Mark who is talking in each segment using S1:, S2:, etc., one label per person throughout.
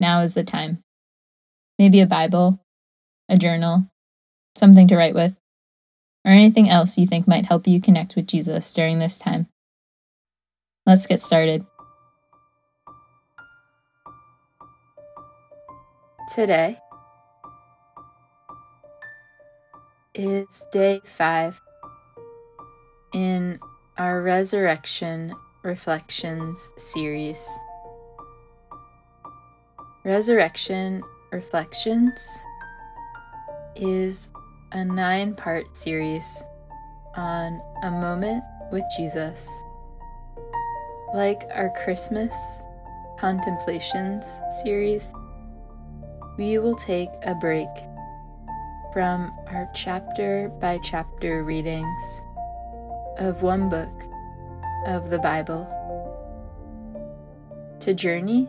S1: now is the time. Maybe a Bible, a journal, something to write with, or anything else you think might help you connect with Jesus during this time. Let's get started.
S2: Today is day five in our Resurrection Reflections series. Resurrection Reflections is a nine part series on a moment with Jesus. Like our Christmas Contemplations series, we will take a break from our chapter by chapter readings of one book of the Bible to journey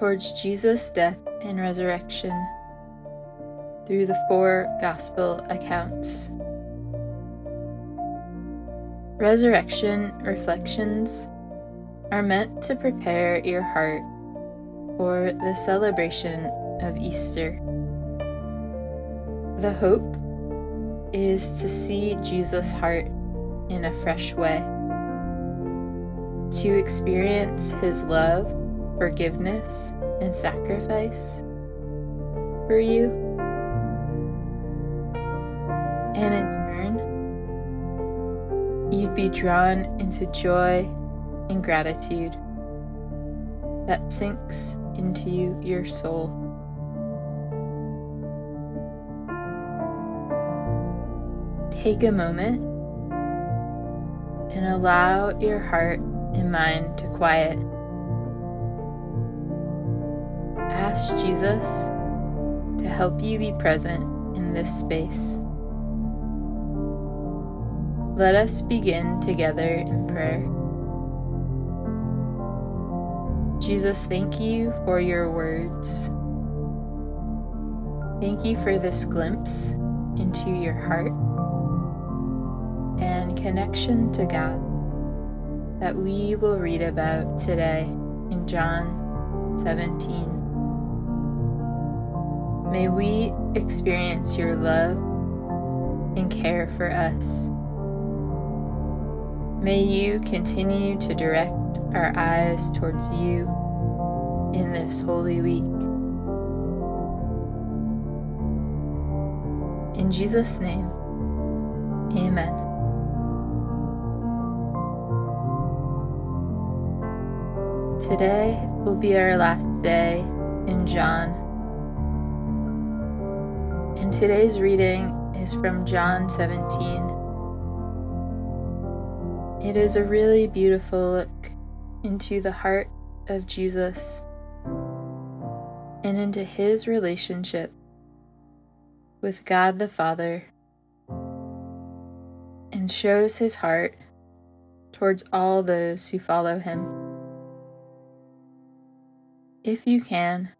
S2: towards Jesus' death and resurrection through the four Gospel accounts. Resurrection reflections are meant to prepare your heart for the celebration of Easter. The hope is to see Jesus' heart in a fresh way, to experience his love forgiveness and sacrifice for you. And in turn, you'd be drawn into joy and gratitude that sinks into your soul. Take a moment and allow your heart and mind to quiet. Ask Jesus to help you be present in this space. Let us begin together in prayer. Jesus, thank you for your words. Thank you for this glimpse into your heart and connection to God that we will read about today in John 17. May we experience your love and care for us. May you continue to direct our eyes towards you in this holy week. In Jesus' name, amen. Today will be our last day in John and today's reading is from John 17. It is a really beautiful look into the heart of Jesus and into his relationship with God the Father and shows his heart towards all those who follow him. If you can,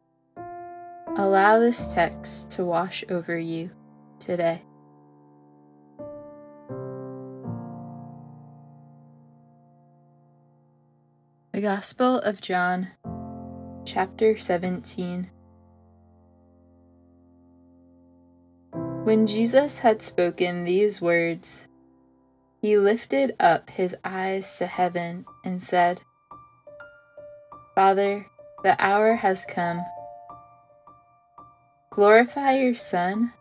S2: Allow this text to wash over you today. The Gospel of John, chapter 17. When Jesus had spoken these words, he lifted up his eyes to heaven and said, Father, the hour has come Glorify your Son,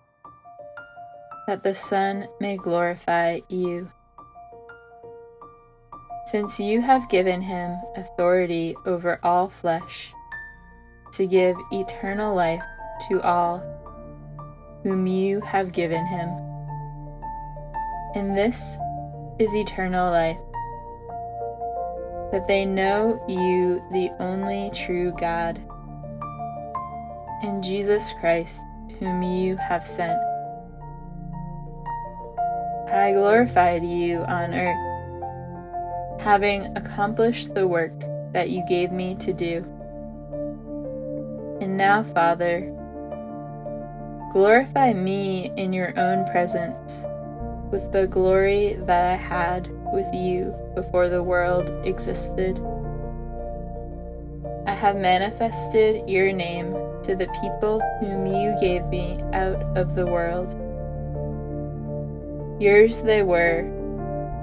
S2: that the Son may glorify you. Since you have given him authority over all flesh, to give eternal life to all whom you have given him. And this is eternal life, that they know you, the only true God, and Jesus Christ, whom you have sent. I glorified you on earth, having accomplished the work that you gave me to do. And now, Father, glorify me in your own presence with the glory that I had with you before the world existed. I have manifested your name to the people whom you gave me out of the world. Yours they were,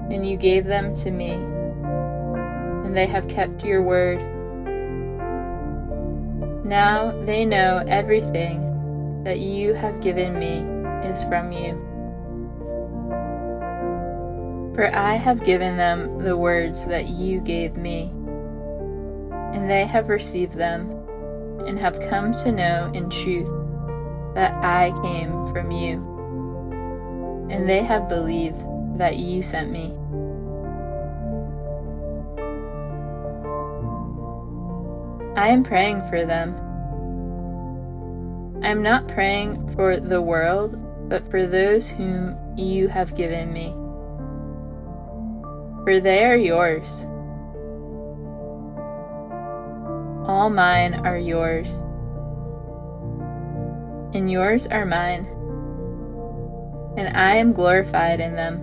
S2: and you gave them to me, and they have kept your word. Now they know everything that you have given me is from you. For I have given them the words that you gave me, and they have received them, and have come to know in truth that I came from you and they have believed that you sent me. I am praying for them. I am not praying for the world, but for those whom you have given me. For they are yours. All mine are yours, and yours are mine and I am glorified in them.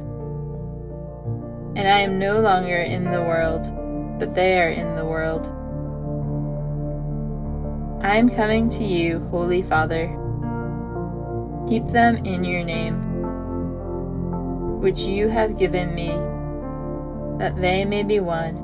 S2: And I am no longer in the world, but they are in the world. I am coming to you, Holy Father. Keep them in your name, which you have given me, that they may be one,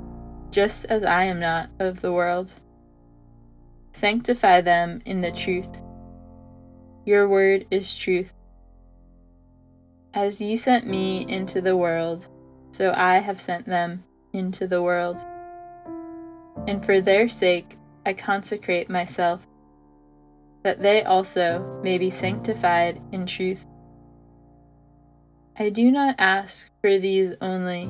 S2: just as I am not of the world. Sanctify them in the truth. Your word is truth. As you sent me into the world, so I have sent them into the world. And for their sake I consecrate myself, that they also may be sanctified in truth. I do not ask for these only,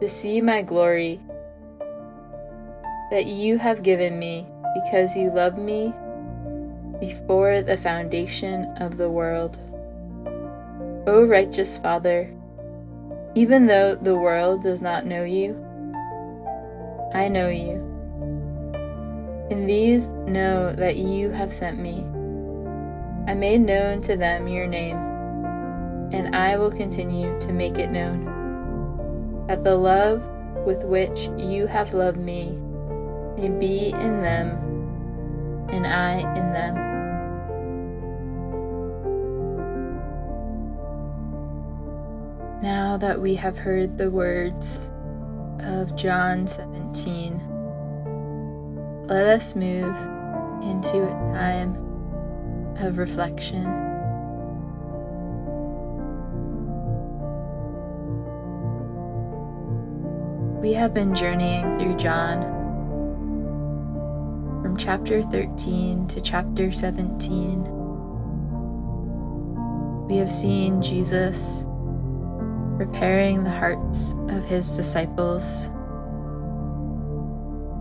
S2: to see my glory that you have given me because you loved me before the foundation of the world. O righteous Father, even though the world does not know you, I know you. And these know that you have sent me. I made known to them your name, and I will continue to make it known. That the love with which you have loved me may be in them, and I in them. Now that we have heard the words of John 17, let us move into a time of reflection. We have been journeying through John from chapter 13 to chapter 17. We have seen Jesus preparing the hearts of his disciples.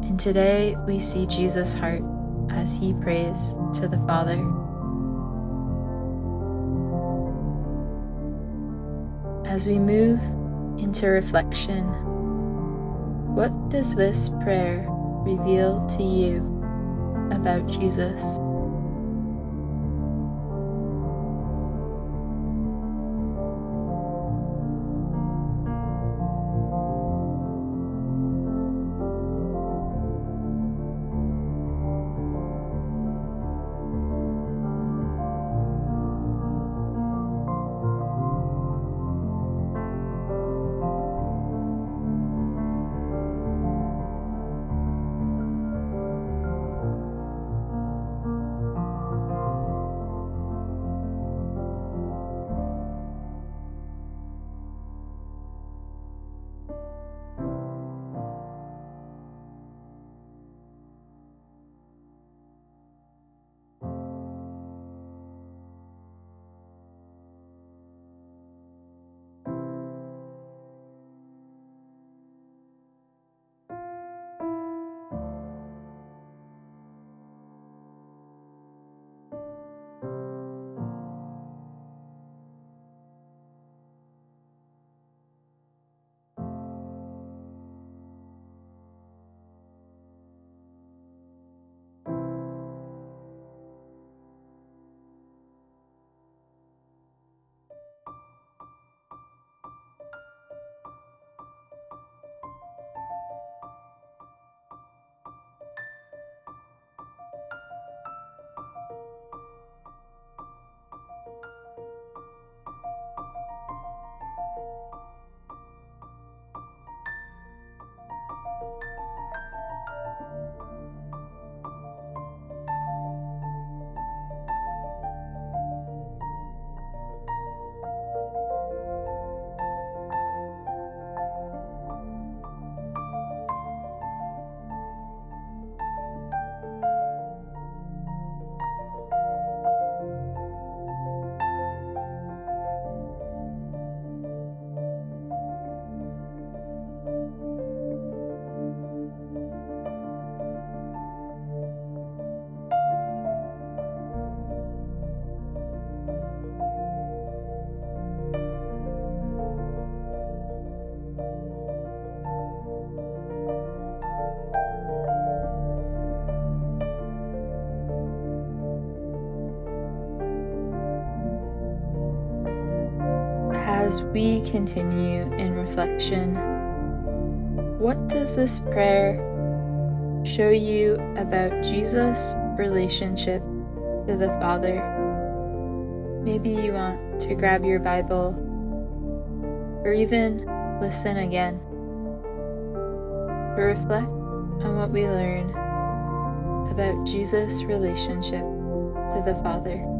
S2: And today we see Jesus' heart as he prays to the Father. As we move into reflection, what does this prayer reveal to you about Jesus? As we continue in reflection, what does this prayer show you about Jesus' relationship to the Father? Maybe you want to grab your Bible or even listen again to reflect on what we learn about Jesus' relationship to the Father.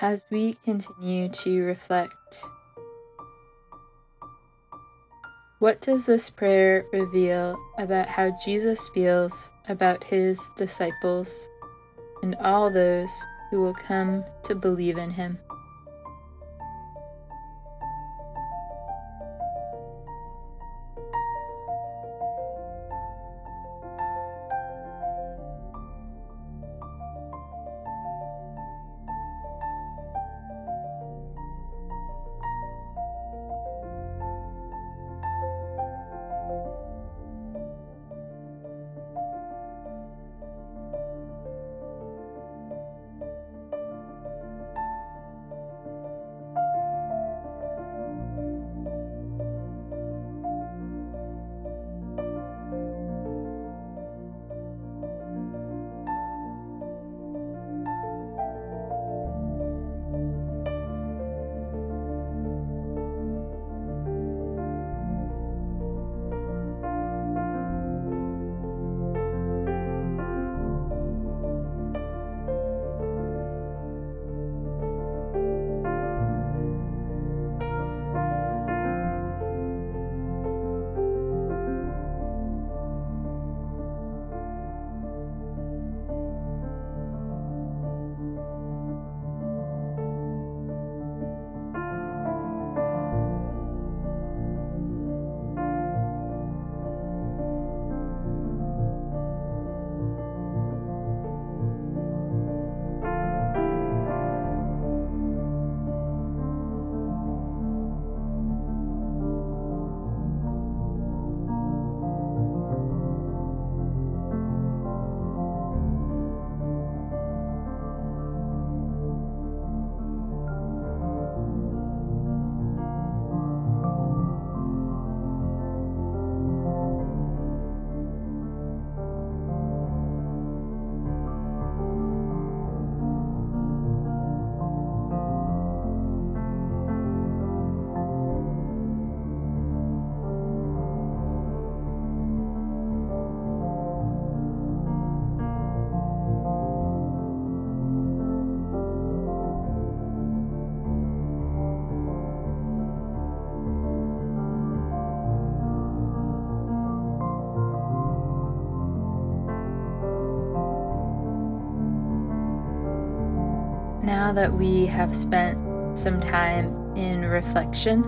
S2: As we continue to reflect, what does this prayer reveal about how Jesus feels about his disciples and all those who will come to believe in him? Now that we have spent some time in reflection,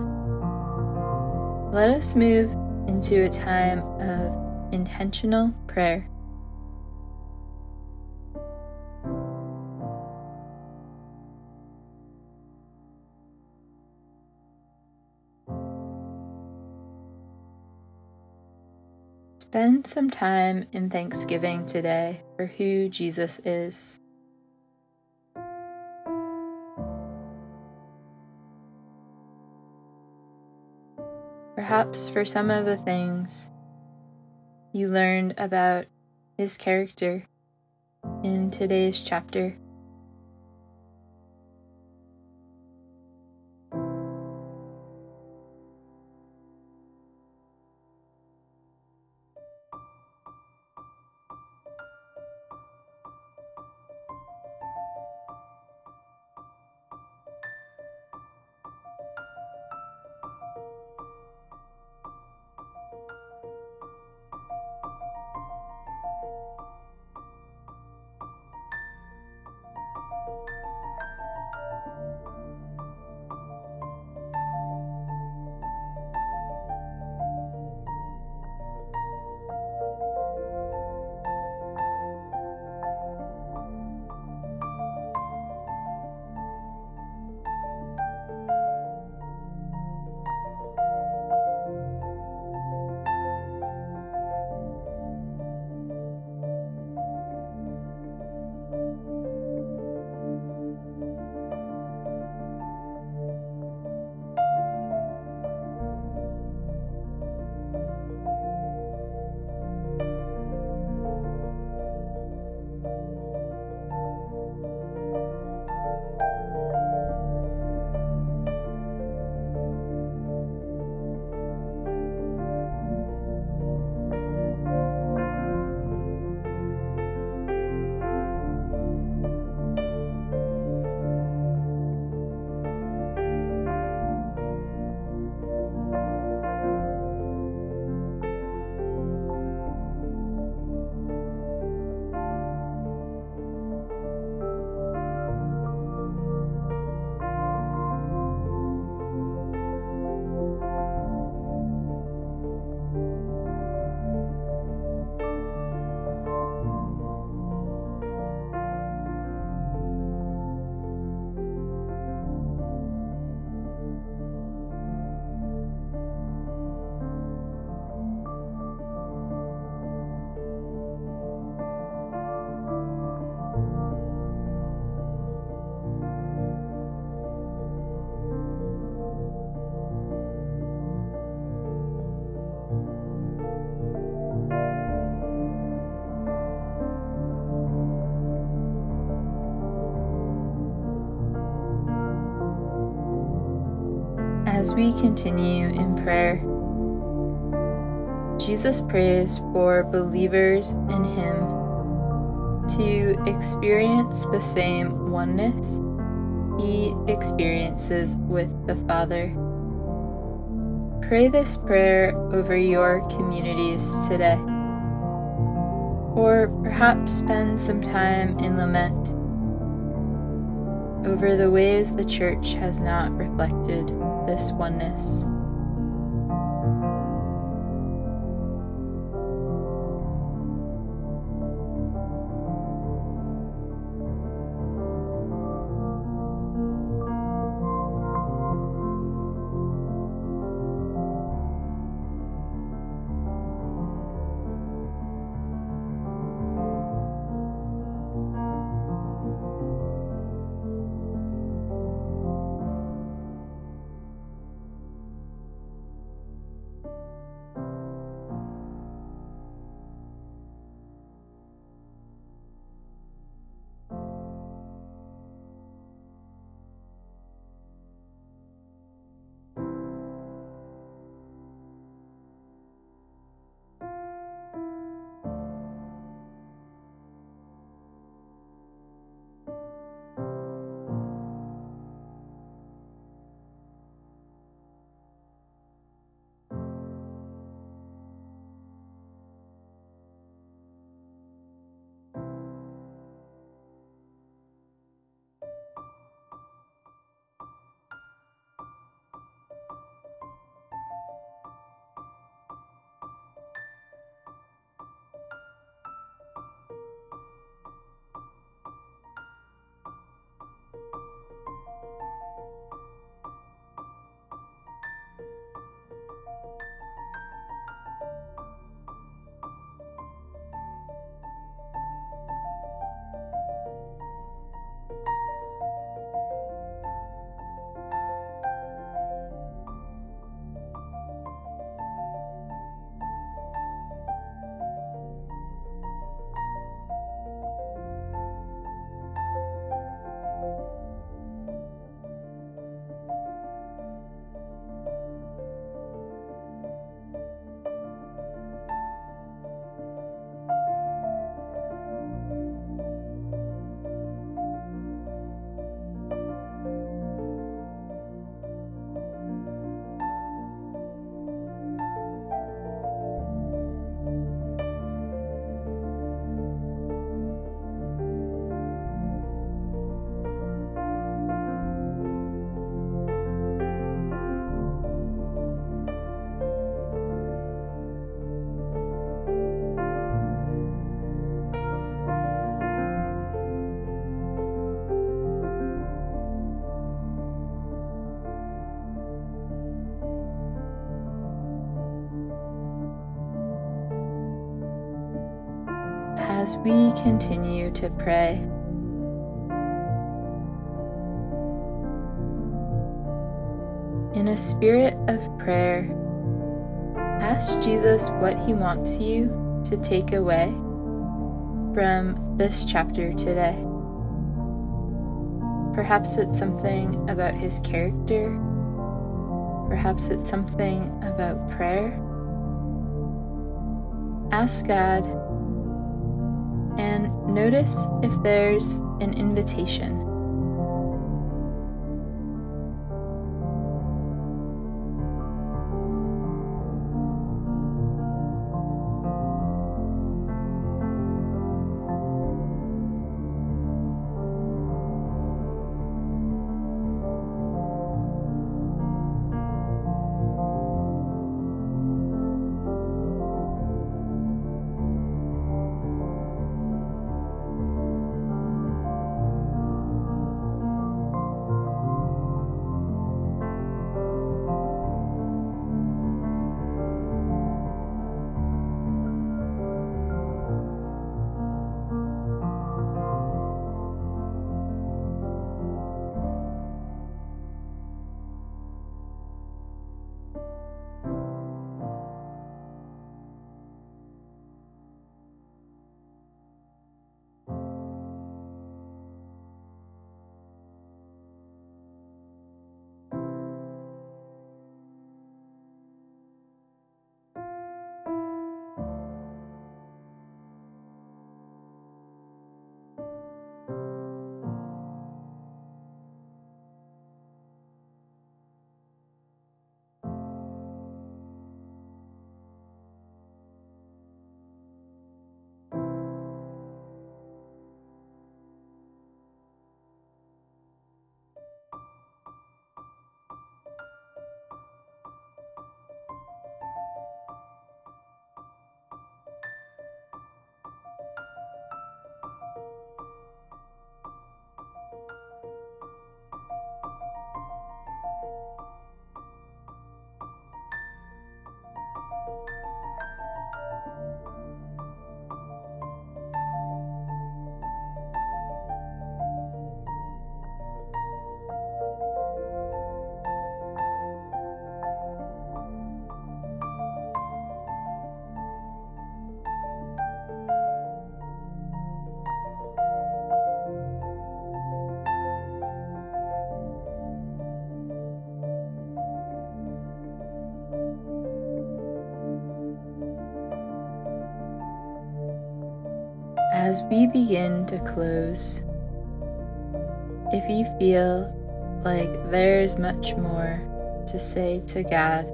S2: let us move into a time of intentional prayer. Spend some time in thanksgiving today for who Jesus is. Perhaps for some of the things you learned about his character in today's chapter. As we continue in prayer, Jesus prays for believers in Him to experience the same oneness He experiences with the Father. Pray this prayer over your communities today. Or perhaps spend some time in lament over the ways the church has not reflected this oneness. As we continue to pray. In a spirit of prayer, ask Jesus what he wants you to take away from this chapter today. Perhaps it's something about his character. Perhaps it's something about prayer. Ask God notice if there's an invitation. As we begin to close, if you feel like there's much more to say to God,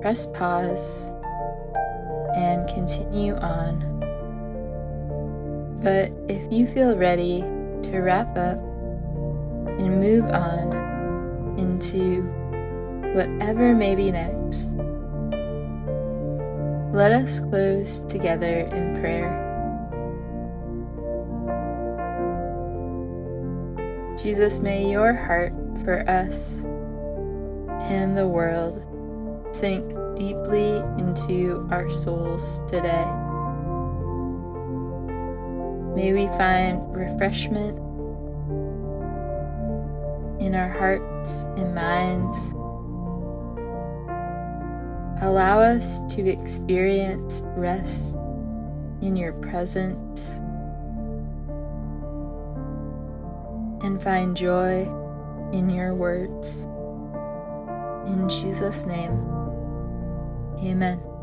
S2: press pause and continue on. But if you feel ready to wrap up and move on into whatever may be next, let us close together in prayer. Jesus, may your heart for us and the world sink deeply into our souls today. May we find refreshment in our hearts and minds. Allow us to experience rest in your presence find joy in your words. In Jesus' name, amen.